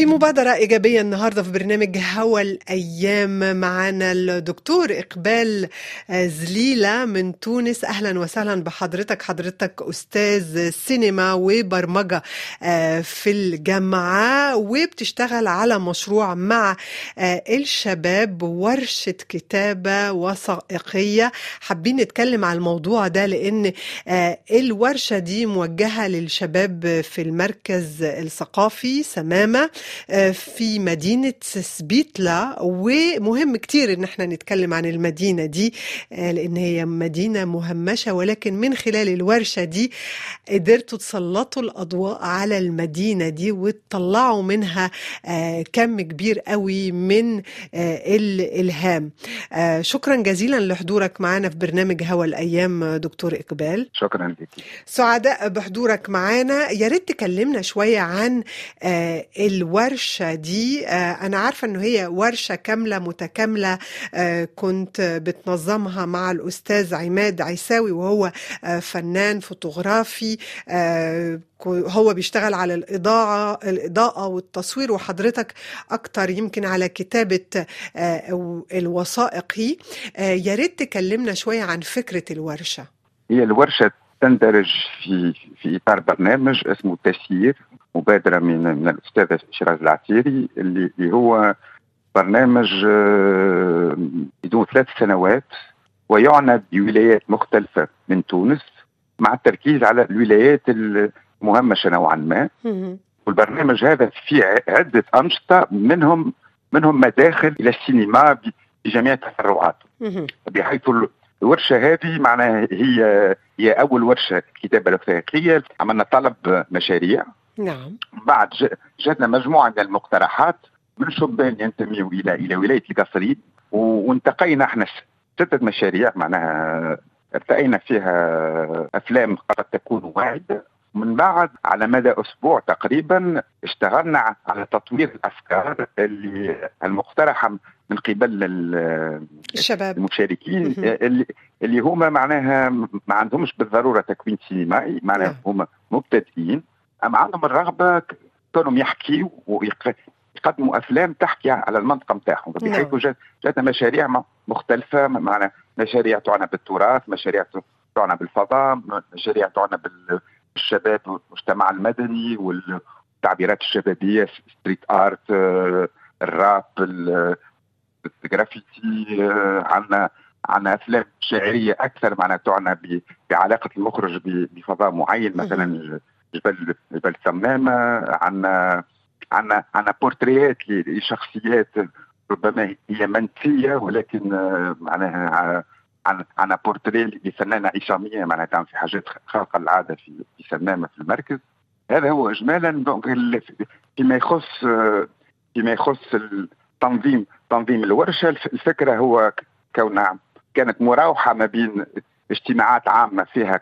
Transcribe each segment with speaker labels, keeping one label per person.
Speaker 1: في مبادرة إيجابية النهاردة في برنامج هوا الأيام معنا الدكتور إقبال زليلة من تونس. أهلا وسهلا بحضرتك. حضرتك أستاذ سينما وبرمجة في الجامعة وبتشتغل على مشروع مع الشباب ورشة كتابة وثائقية. حابين نتكلم على الموضوع ده لأن الورشة دي موجهة للشباب في المركز الثقافي سمامة. في مدينة سبيتلا ومهم كتير إن إحنا نتكلم عن المدينة دي لأن هي مدينة مهمشة ولكن من خلال الورشة دي قدرتوا تسلطوا الأضواء على المدينة دي وتطلعوا منها كم كبير قوي من الإلهام. شكرا جزيلا لحضورك معنا في برنامج هوا الأيام دكتور إقبال.
Speaker 2: شكرا لك.
Speaker 1: سعداء بحضورك معنا. يا ريت تكلمنا شوية عن الورشة دي أنا عارفة أنه هي ورشة كاملة متكاملة كنت بتنظمها مع الأستاذ عماد عيساوي وهو فنان فوتوغرافي هو بيشتغل على الإضاءة الإضاءة والتصوير وحضرتك أكتر يمكن على كتابة الوثائقي. يا ريت تكلمنا شوية عن فكرة الورشة.
Speaker 2: هي الورشة تندرج في في إطار برنامج اسمه تسيير مبادرة من من الأستاذ شيراز العتيري اللي هو برنامج بدون ثلاث سنوات ويعنى بولايات مختلفة من تونس مع التركيز على الولايات المهمشة نوعا ما. والبرنامج هذا فيه عدة أنشطة منهم منهم مداخل إلى السينما بجميع تفرعاته. بحيث الورشه هذه معناها هي هي أول ورشة كتابة وثائقيه عملنا طلب مشاريع.
Speaker 1: نعم.
Speaker 2: بعد جاتنا مجموعة من المقترحات. من شبان ينتميوا إلى إلى ولاية القصرين وانتقينا إحنا ستة مشاريع معناها ارتأينا فيها أفلام قد تكون واحدة من بعد على مدى أسبوع تقريبا اشتغلنا على تطوير الأفكار اللي المقترحة من قبل
Speaker 1: الشباب.
Speaker 2: المشاركين اللي, اللي هما معناها ما عندهمش بالضرورة تكوين سينمائي معناها هما مبتدئين. اما عندهم الرغبة كانوا يحكيوا ويقدموا أفلام تحكي على المنطقة نتاعهم بحيث جات جاتنا مشاريع مختلفة معنا مشاريع تعنى بالتراث مشاريع تعنى بالفضاء مشاريع تعنى بالشباب والمجتمع المدني والتعبيرات الشبابية street art الراب الجرافيتي عندنا عندنا أفلام شعرية أكثر معناها تعنى بعلاقة المخرج بفضاء معين. مثلا جبل جبل ثمامه عندنا عندنا عندنا بورتريات لشخصيات ربما هي منسيه ولكن معناها عندنا بورتري لفنانه عصاميه معناها تعمل في حاجات خارقة العاده في في في المركز. هذا هو اجمالا فيما يخص فيما يخص التنظيم تنظيم الورشة الفكرة هو كونها كانت مراوحة ما بين اجتماعات عامة فيها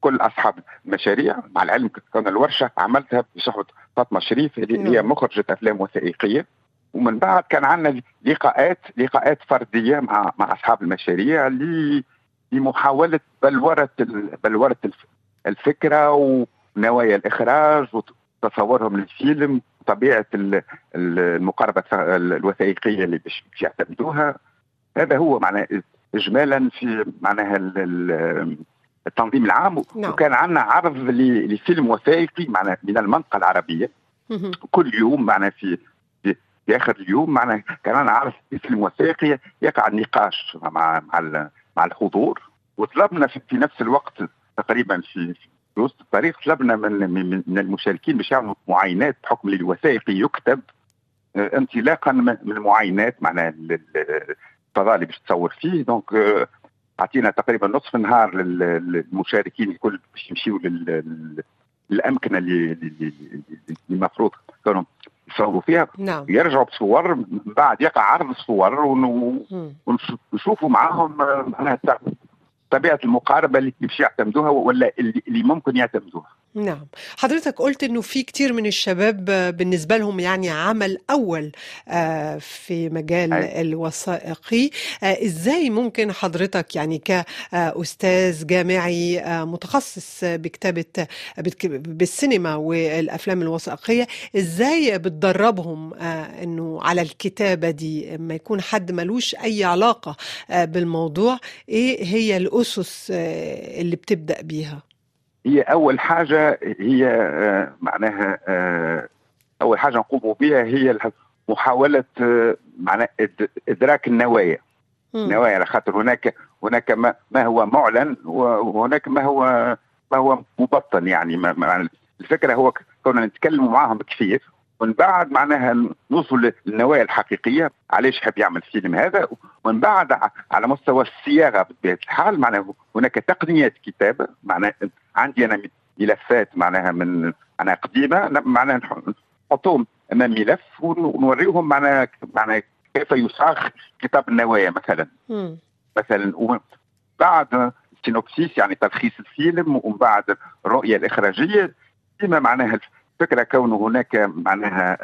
Speaker 2: كل أصحاب المشاريع. مع العلم كون الورشة عملتها بصحبة فاطمة شريف اللي هي مخرجة أفلام وثائقية. ومن بعد كان عندنا لقاءات لقاءات فردية مع مع أصحاب المشاريع لمحاولة بلورة بلورة الفكرة ونوايا الإخراج وتصورهم للفيلم طبيعه المقاربة الوثائقية اللي باش يعتمدوها. هذا هو معناه اجمالا في معناها التنظيم العام.
Speaker 1: نعم.
Speaker 2: وكان عندنا عرض لفيلم وثائقي معنا من المنطقة العربية. كل يوم معنا في آخر اليوم معنا عندنا عرض فيلم وثائقي يقع النقاش مع مع مع الحضور. وطلبنا في نفس الوقت تقريبا في في وسط الطريق طلبنا من من المشاركين باش يعملوا معاينات بحكم الوثائقي يكتب انطلاقا من المعاينات معناها الفضاء اللي باش تصور فيه. دونك أعطينا تقريبا نصف نهار للمشاركين الكل باش يمشيوا للأمكنة اللي المفروض كانوا يصوروا فيها
Speaker 1: نعم.
Speaker 2: يرجعوا بصور من بعد يقع عرض الصور ونشوفوا معاهم معناها طبيعة المقاربة اللي باش يعتمدوها ولا اللي, اللي ممكن يعتمدوها
Speaker 1: نعم. حضرتك قلت إنه في كتير من الشباب بالنسبة لهم يعني عمل أول في مجال
Speaker 2: أي.
Speaker 1: الوثائقي. إزاي ممكن حضرتك يعني كأستاذ جامعي متخصص بكتابة بالسينما والأفلام الوثائقية إزاي بتدربهم إنه على الكتابة دي؟ ما يكون حد ملوش أي علاقة بالموضوع إيه هي الأسس اللي بتبدأ بيها؟
Speaker 2: هي أول حاجة هي معناها أول حاجة نقوم بها هي محاولة معناها إدراك النوايا. النوايا على خاطر هناك هناك ما, ما هو معلن وهناك ما هو ما هو مبطن يعني ما الفكرة هو كنا نتكلم معاهم كثير ومن بعد معناها نوصل للنوايا الحقيقية. علاش يحب يعمل فيلم هذا؟ ومن بعد على مستوى الصياغه بطبيعة الحال معناها هناك تقنيات كتابه معناها عندي أنا ملفات معناها من معناها قديمة معناها نحطهم أمام ملف ونوريهم معناها معناها كيف يصاغ كتاب النوايا مثلا.
Speaker 1: م.
Speaker 2: مثلا بعد سينوبسيس يعني تلخيص الفيلم ومن بعد الرؤية الإخراجية. ديما معناها الفكرة كونه هناك معناها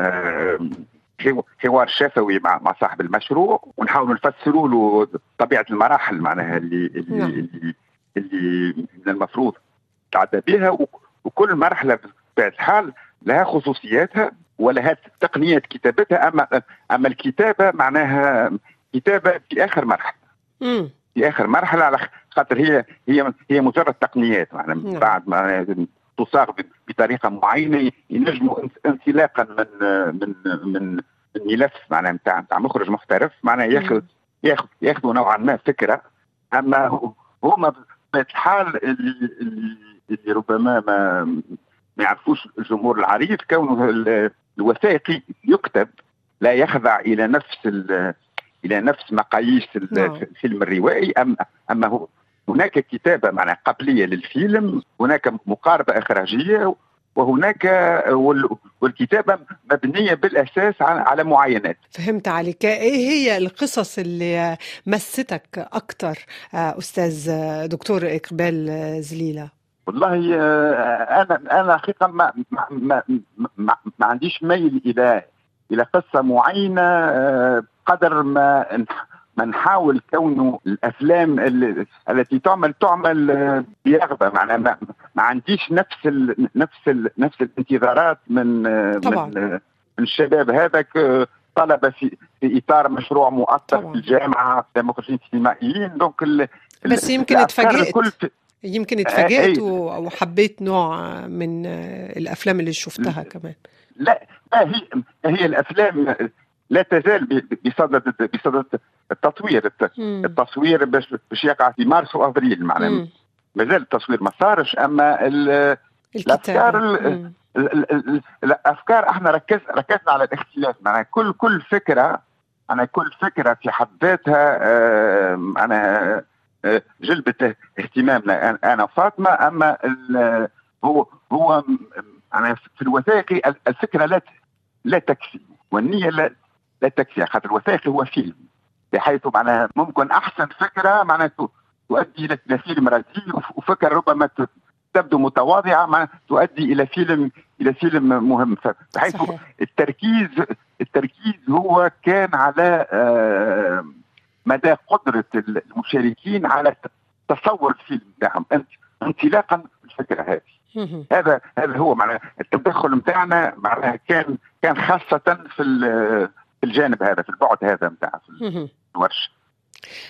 Speaker 2: حوار شفوي مع مع صاحب المشروع ونحاول نفسروا له طبيعة المراحل معناها اللي اللي,
Speaker 1: نعم.
Speaker 2: اللي اللي من المفروض تعدى بها وكل مرحلة بطبيعه الحال لها خصوصياتها ولها تقنيات كتابتها اما أما الكتابة معناها كتابة في آخر
Speaker 1: مرحلة.
Speaker 2: في آخر مرحلة على خاطر هي هي هي مجرد تقنيات معناها
Speaker 1: نعم.
Speaker 2: بعد ما تصاغ بطريقة معينة ينجموا انسلاقا من من من ملف معناها نتاع نتاع مخرج محترف معناها ياخذ ياخذ ياخذوا نوعا ما فكرة. أما هما بطبيعة الحال اللي, اللي, اللي ربما ما ما يعرفوش الجمهور العريض كونه الوثائقي يكتب لا يخضع إلى نفس إلى نفس مقاييس الفيلم الروائي اما أما هو هناك كتابة معناها قبلية للفيلم هناك مقاربة إخراجية وهناك والكتابة مبنية بالأساس على معاينات.
Speaker 1: فهمت عليك. إيه هي القصص اللي مستك أكثر أستاذ دكتور إقبال زليلة؟
Speaker 2: والله أنا أنا حقيقة ما ما, ما, ما, ما عنديش ميل إلى إلى قصة معينة قدر ما ما نحاول كونه الأفلام التي تعمل تعمل برغبه معناها ما, ما عنديش نفس ال نفس ال نفس الانتظارات من
Speaker 1: طبعا.
Speaker 2: من, من الشباب. هذاك طلبه في في إطار مشروع مؤطر في الجامعة مخرجين سينمائيين دونك
Speaker 1: بس يمكن اتفاجئت. يمكن اتفاجئت وحبيت نوع من الأفلام اللي شفتها كمان.
Speaker 2: لا هي هي الأفلام لا تزال بصدد بصدد التطوير التصوير باش باش يقع في مارس وابريل معناها. مازال التصوير ما صارش أما الأفكار الأفكار إحنا ركز ركزنا على الاختلاف. معناها كل كل فكرة أنا كل فكرة في حد ذاتها أنا جلبت اهتمامنا. أنا وفاطمة أما هو هو أنا في الوثائقي الفكرة لا لا تكفي. والنية لا لا تكفي خاطر الوثائقي هو فيلم بحيث معناها ممكن أحسن فكرة معناها تؤدي إلى فيلم رزيل وفكرة ربما تبدو متواضعة معناها تؤدي إلى فيلم إلى فيلم مهم. بحيث صحيح. التركيز التركيز هو كان على مدى قدرة المشاركين على تصور الفيلم. بتاعهم انطلاقا من الفكرة هذه. هذا هذا هو معناها التدخل نتاعنا معناها كان كان خاصة في في الجانب هذا في البعد هذا نتاع الورشه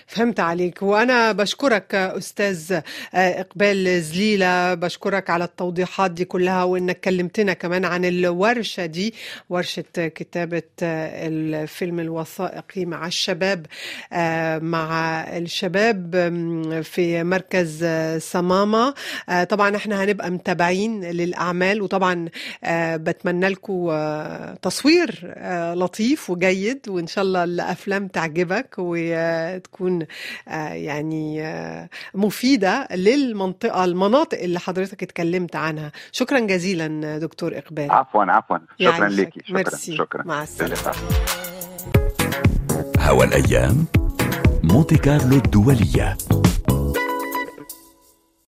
Speaker 1: فهمت عليك. وأنا بشكرك أستاذ إقبال زليلة. بشكرك على التوضيحات دي كلها وإنك كلمتنا كمان عن الورشة دي ورشة كتابة الفيلم الوثائقي مع الشباب مع الشباب في مركز صمامة طبعا إحنا هنبقى متابعين للأعمال وطبعا بتمنى لكم تصوير لطيف وجيد وإن شاء الله الأفلام تعجبك و تكون يعني مفيدة للمنطقة المناطق اللي حضرتك اتكلمت عنها. شكرا جزيلا دكتور إقبال.
Speaker 2: عفوا عفوا. شكرا لك شكرا.
Speaker 1: ميرسي.
Speaker 2: شكرا.
Speaker 1: مع السلامة.
Speaker 3: هوا الأيام مونتي كارلو الدولية.